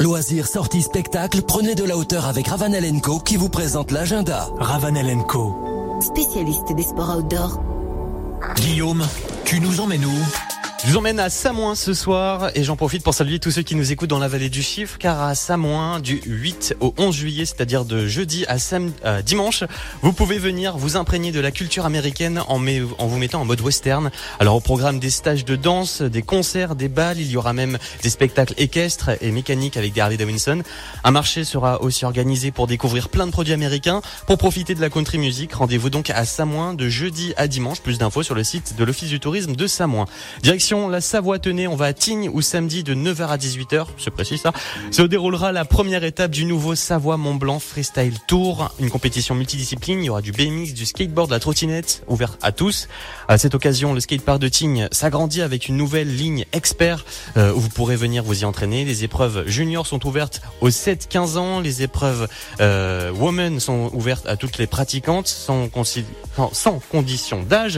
Loisirs, sorties, spectacles, prenez de la hauteur avec Ravanel Co qui vous présente l'agenda. Ravanel Co. Spécialiste des sports outdoor. Guillaume, tu nous emmènes où? Je vous emmène à Samoin ce soir et j'en profite pour saluer tous ceux qui nous écoutent dans la vallée du chiffre car à Samoin du 8 au 11 juillet, c'est-à-dire de jeudi à euh, dimanche, vous pouvez venir vous imprégner de la culture américaine en, en, vous mettant en mode western. Alors au programme des stages de danse, des concerts, des balles, il y aura même des spectacles équestres et mécaniques avec des Harley Davidson. Un marché sera aussi organisé pour découvrir plein de produits américains. Pour profiter de la country music, rendez-vous donc à Samoin de jeudi à dimanche. Plus d'infos sur le site de l'Office du tourisme de Samoin. Direction la Savoie-Tenay. On va à Tignes ou samedi de 9h à 18h, c'est précis ça. Se déroulera la première étape du nouveau Savoie Mont Blanc Freestyle Tour, une compétition multidiscipline. Il y aura du BMX, du skateboard, de la trottinette, ouvert à tous. À cette occasion, le skatepark de Tignes s'agrandit avec une nouvelle ligne expert euh, où vous pourrez venir vous y entraîner. Les épreuves juniors sont ouvertes aux 7-15 ans. Les épreuves euh, women sont ouvertes à toutes les pratiquantes sans condition d'âge.